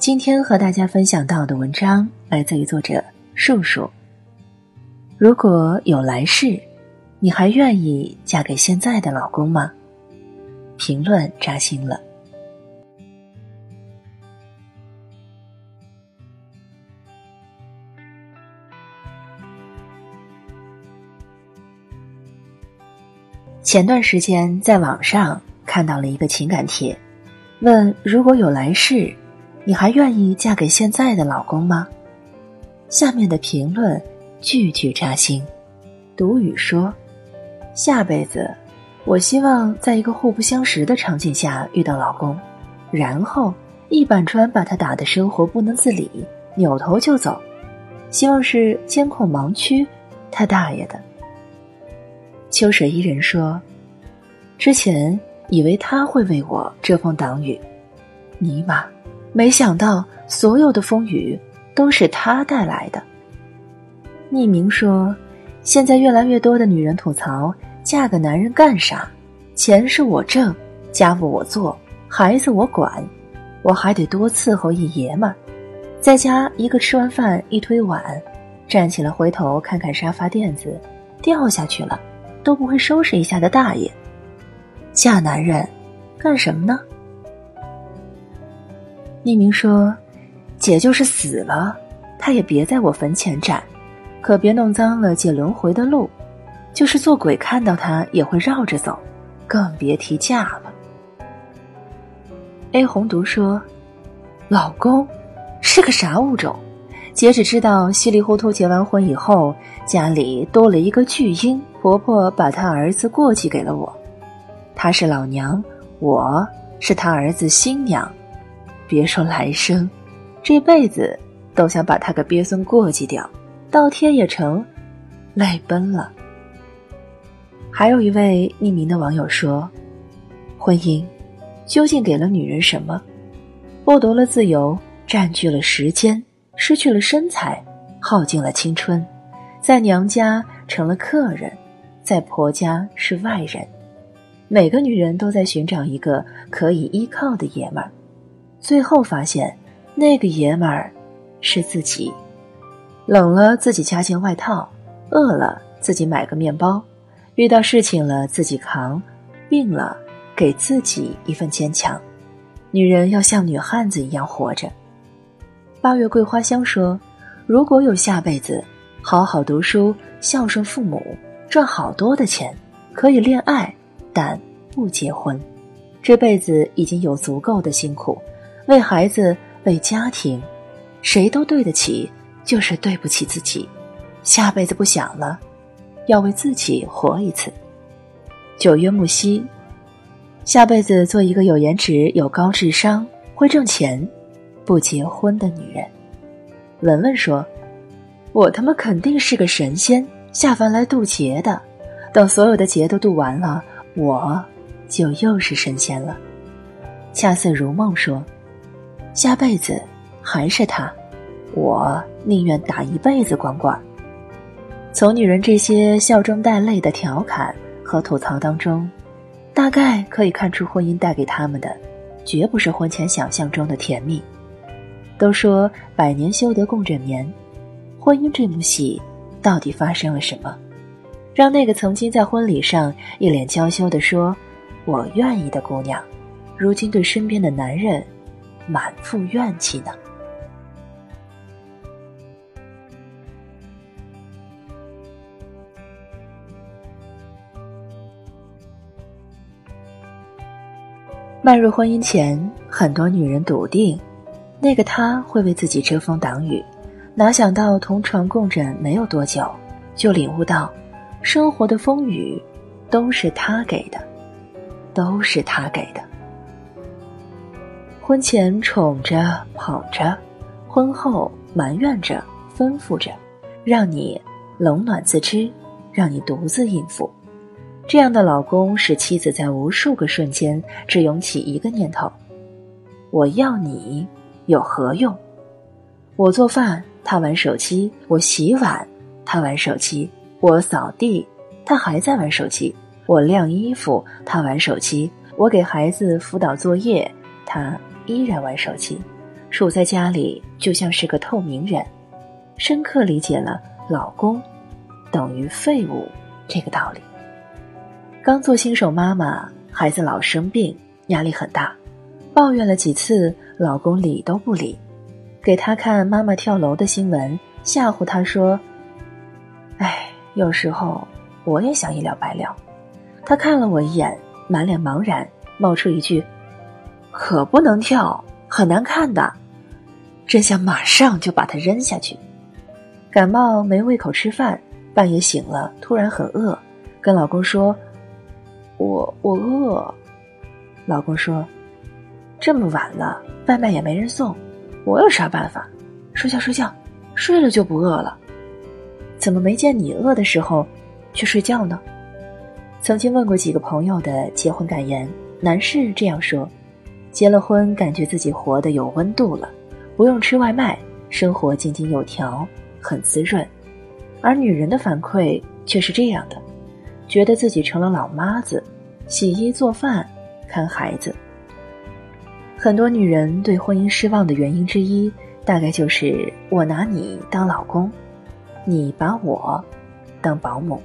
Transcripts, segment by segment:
今天和大家分享到的文章来自于作者树树。如果有来世，你还愿意嫁给现在的老公吗？评论扎心了。前段时间在网上看到了一个情感帖，问如果有来世。你还愿意嫁给现在的老公吗？下面的评论句句扎心。独语说：“下辈子，我希望在一个互不相识的场景下遇到老公，然后一板砖把他打得生活不能自理，扭头就走。希望是监控盲区，他大爷的。”秋水伊人说：“之前以为他会为我遮风挡雨，尼玛！”没想到，所有的风雨都是他带来的。匿名说：“现在越来越多的女人吐槽，嫁个男人干啥？钱是我挣，家务我做，孩子我管，我还得多伺候一爷们儿。在家一个吃完饭一推碗，站起来回头看看沙发垫子，掉下去了都不会收拾一下的大爷，嫁男人干什么呢？”匿名说：“姐就是死了，他也别在我坟前站，可别弄脏了姐轮回的路。就是做鬼看到他也会绕着走，更别提嫁了。”A 红读说：“老公是个啥物种？姐只知道稀里糊涂结完婚以后，家里多了一个巨婴，婆婆把她儿子过继给了我，她是老娘，我是她儿子新娘。”别说来生，这辈子都想把他个鳖孙过继掉，到天也成，泪奔了。还有一位匿名的网友说：“婚姻究竟给了女人什么？剥夺了自由，占据了时间，失去了身材，耗尽了青春，在娘家成了客人，在婆家是外人。每个女人都在寻找一个可以依靠的爷们儿。”最后发现，那个爷们儿是自己。冷了自己加件外套，饿了自己买个面包，遇到事情了自己扛，病了给自己一份坚强。女人要像女汉子一样活着。八月桂花香说：“如果有下辈子，好好读书，孝顺父母，赚好多的钱，可以恋爱，但不结婚。这辈子已经有足够的辛苦。”为孩子，为家庭，谁都对得起，就是对不起自己。下辈子不想了，要为自己活一次。九月木兮，下辈子做一个有颜值、有高智商、会挣钱、不结婚的女人。文文说：“我他妈肯定是个神仙，下凡来渡劫的。等所有的劫都渡完了，我就又是神仙了。”恰似如梦说。下辈子还是他，我宁愿打一辈子光棍。从女人这些笑中带泪的调侃和吐槽当中，大概可以看出婚姻带给他们的，绝不是婚前想象中的甜蜜。都说百年修得共枕眠，婚姻这幕戏到底发生了什么，让那个曾经在婚礼上一脸娇羞地说“我愿意”的姑娘，如今对身边的男人。满腹怨气呢。迈入婚姻前，很多女人笃定，那个他会为自己遮风挡雨，哪想到同床共枕没有多久，就领悟到，生活的风雨都是他给的，都是他给的。婚前宠着捧着，婚后埋怨着吩咐着，让你冷暖自知，让你独自应付。这样的老公使妻子在无数个瞬间只涌起一个念头：我要你有何用？我做饭，他玩手机；我洗碗，他玩手机；我扫地，他还在玩手机；我晾衣服，他玩手机；我给孩子辅导作业，他。依然玩手机，处在家里就像是个透明人，深刻理解了“老公等于废物”这个道理。刚做新手妈妈，孩子老生病，压力很大，抱怨了几次，老公理都不理，给他看妈妈跳楼的新闻，吓唬他说：“哎，有时候我也想一了百了。”他看了我一眼，满脸茫然，冒出一句：“可不能跳，很难看的。”真想马上就把它扔下去。感冒没胃口吃饭，半夜醒了，突然很饿，跟老公说：“我我饿。”老公说：“这么晚了，外卖也没人送，我有啥办法？睡觉睡觉，睡了就不饿了。怎么没见你饿的时候去睡觉呢？”曾经问过几个朋友的结婚感言，男士这样说：“结了婚，感觉自己活得有温度了。”不用吃外卖，生活井井有条，很滋润；而女人的反馈却是这样的，觉得自己成了老妈子，洗衣做饭，看孩子。很多女人对婚姻失望的原因之一，大概就是我拿你当老公，你把我当保姆。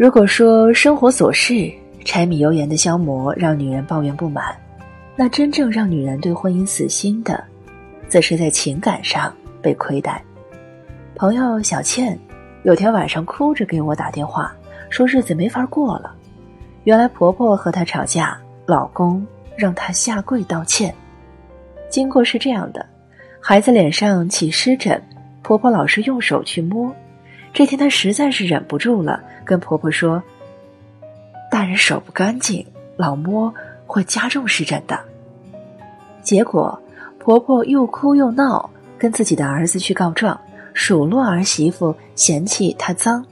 如果说生活琐事、柴米油盐的消磨让女人抱怨不满，那真正让女人对婚姻死心的，则是在情感上被亏待。朋友小倩有天晚上哭着给我打电话，说日子没法过了。原来婆婆和她吵架，老公让她下跪道歉。经过是这样的：孩子脸上起湿疹，婆婆老是用手去摸。这天她实在是忍不住了。跟婆婆说：“大人手不干净，老摸会加重湿疹的。”结果婆婆又哭又闹，跟自己的儿子去告状，数落儿媳妇嫌弃她脏。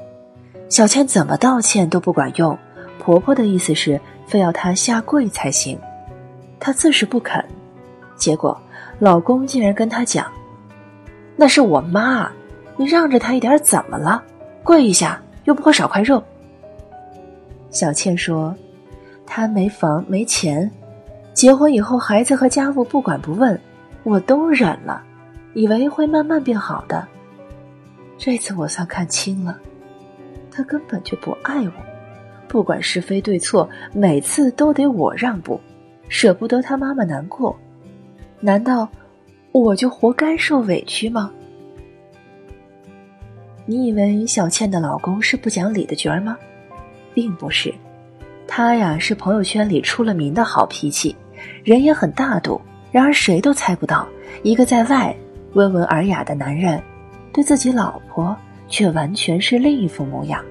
小倩怎么道歉都不管用，婆婆的意思是非要她下跪才行，她自是不肯。结果老公竟然跟她讲：“那是我妈，你让着她一点怎么了？跪一下。”又不会少块肉。小倩说：“他没房没钱，结婚以后孩子和家务不管不问，我都忍了，以为会慢慢变好的。这次我算看清了，他根本就不爱我，不管是非对错，每次都得我让步，舍不得他妈妈难过。难道我就活该受委屈吗？”你以为小倩的老公是不讲理的角儿吗？并不是，他呀是朋友圈里出了名的好脾气，人也很大度。然而谁都猜不到，一个在外温文尔雅的男人，对自己老婆却完全是另一副模样。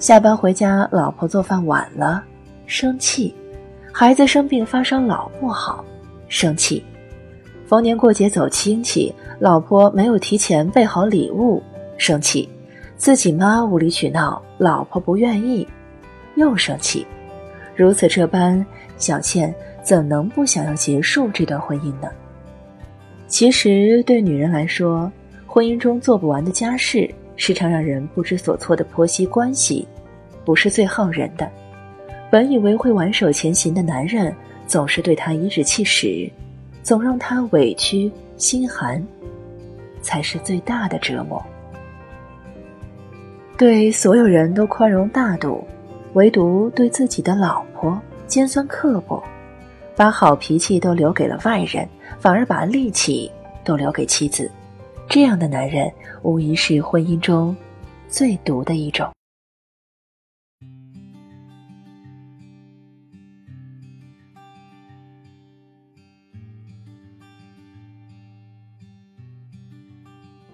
下班回家，老婆做饭晚了，生气；孩子生病发烧老不好，生气；逢年过节走亲戚，老婆没有提前备好礼物。生气，自己妈无理取闹，老婆不愿意，又生气，如此这般，小倩怎能不想要结束这段婚姻呢？其实，对女人来说，婚姻中做不完的家事，时常让人不知所措的婆媳关系，不是最耗人的。本以为会挽手前行的男人，总是对她颐指气使，总让她委屈心寒，才是最大的折磨。对所有人都宽容大度，唯独对自己的老婆尖酸刻薄，把好脾气都留给了外人，反而把力气都留给妻子。这样的男人，无疑是婚姻中最毒的一种。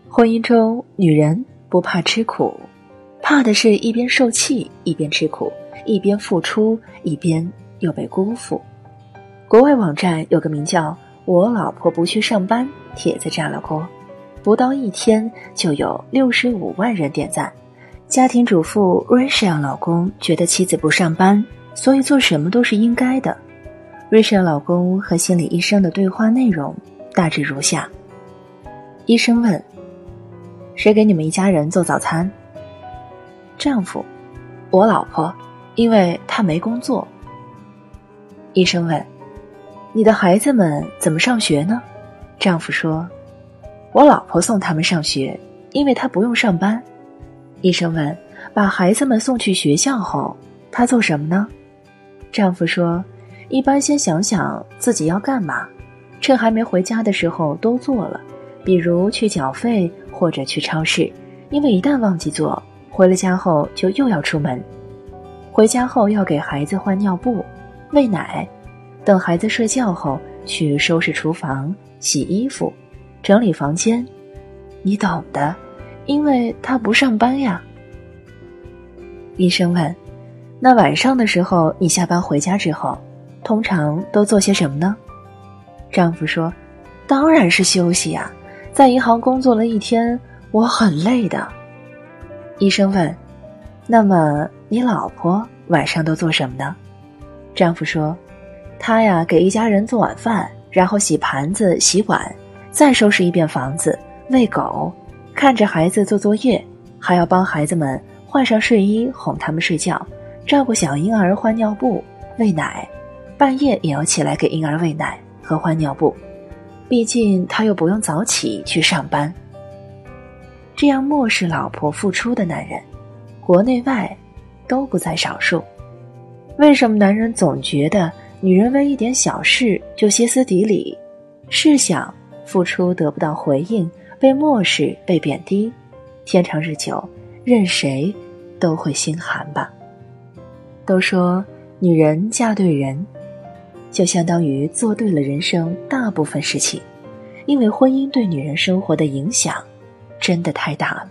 婚姻中，女人不怕吃苦。怕的是一边受气一边吃苦，一边付出一边又被辜负。国外网站有个名叫“我老婆不去上班”帖子炸了锅，不到一天就有六十五万人点赞。家庭主妇 Rachel 老公觉得妻子不上班，所以做什么都是应该的。Rachel 老公和心理医生的对话内容大致如下：医生问：“谁给你们一家人做早餐？丈夫，我老婆，因为她没工作。医生问：“你的孩子们怎么上学呢？”丈夫说：“我老婆送他们上学，因为她不用上班。”医生问：“把孩子们送去学校后，她做什么呢？”丈夫说：“一般先想想自己要干嘛，趁还没回家的时候都做了，比如去缴费或者去超市，因为一旦忘记做，回了家后就又要出门。回家后要给孩子换尿布、喂奶，等孩子睡觉后去收拾厨房、洗衣服、整理房间，你懂的，因为他不上班呀。”医生问。那晚上的时候，你下班回家之后，通常都做些什么呢？丈夫说：“当然是休息呀，在银行工作了一天，我很累的。”医生问：“那么你老婆晚上都做什么呢？”丈夫说：“她呀，给一家人做晚饭，然后洗盘子、洗碗，再收拾一遍房子，喂狗，看着孩子做作业，还要帮孩子们换上睡衣，哄他们睡觉。”照顾小婴儿换尿布、喂奶，半夜也要起来给婴儿喂奶和换尿布。毕竟他又不用早起去上班。这样漠视老婆付出的男人，国内外都不在少数。为什么男人总觉得女人为一点小事就歇斯底里？试想，付出得不到回应，被漠视、被贬低，天长日久，任谁都会心寒吧。都说女人嫁对人，就相当于做对了人生大部分事情，因为婚姻对女人生活的影响真的太大了。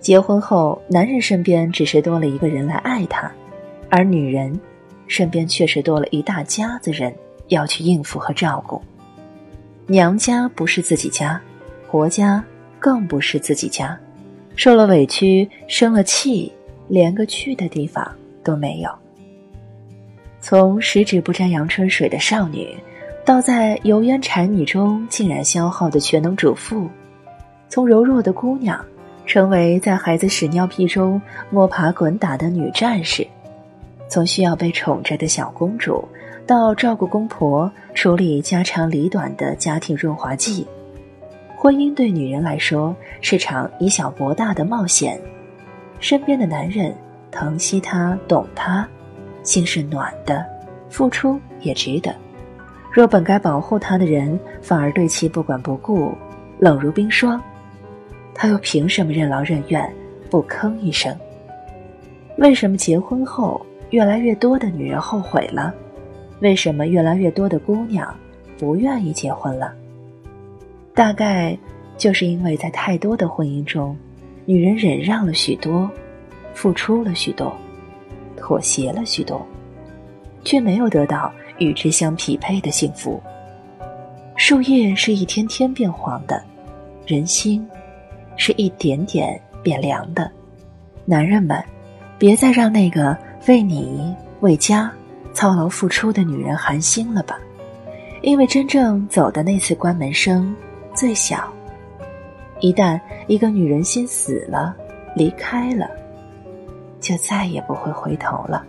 结婚后，男人身边只是多了一个人来爱他，而女人身边却是多了一大家子人要去应付和照顾。娘家不是自己家，婆家更不是自己家，受了委屈，生了气，连个去的地方。都没有。从十指不沾阳春水的少女，到在油烟柴米中竟然消耗的全能主妇；从柔弱的姑娘，成为在孩子屎尿屁中摸爬滚打的女战士；从需要被宠着的小公主，到照顾公婆、处理家长里短的家庭润滑剂。婚姻对女人来说是场以小博大的冒险，身边的男人。疼惜她，懂她，心是暖的，付出也值得。若本该保护她的人反而对其不管不顾，冷如冰霜，他又凭什么任劳任怨，不吭一声？为什么结婚后越来越多的女人后悔了？为什么越来越多的姑娘不愿意结婚了？大概就是因为在太多的婚姻中，女人忍让了许多。付出了许多，妥协了许多，却没有得到与之相匹配的幸福。树叶是一天天变黄的，人心是一点点变凉的。男人们，别再让那个为你为家操劳付出的女人寒心了吧，因为真正走的那次关门声最小。一旦一个女人心死了，离开了。就再也不会回头了。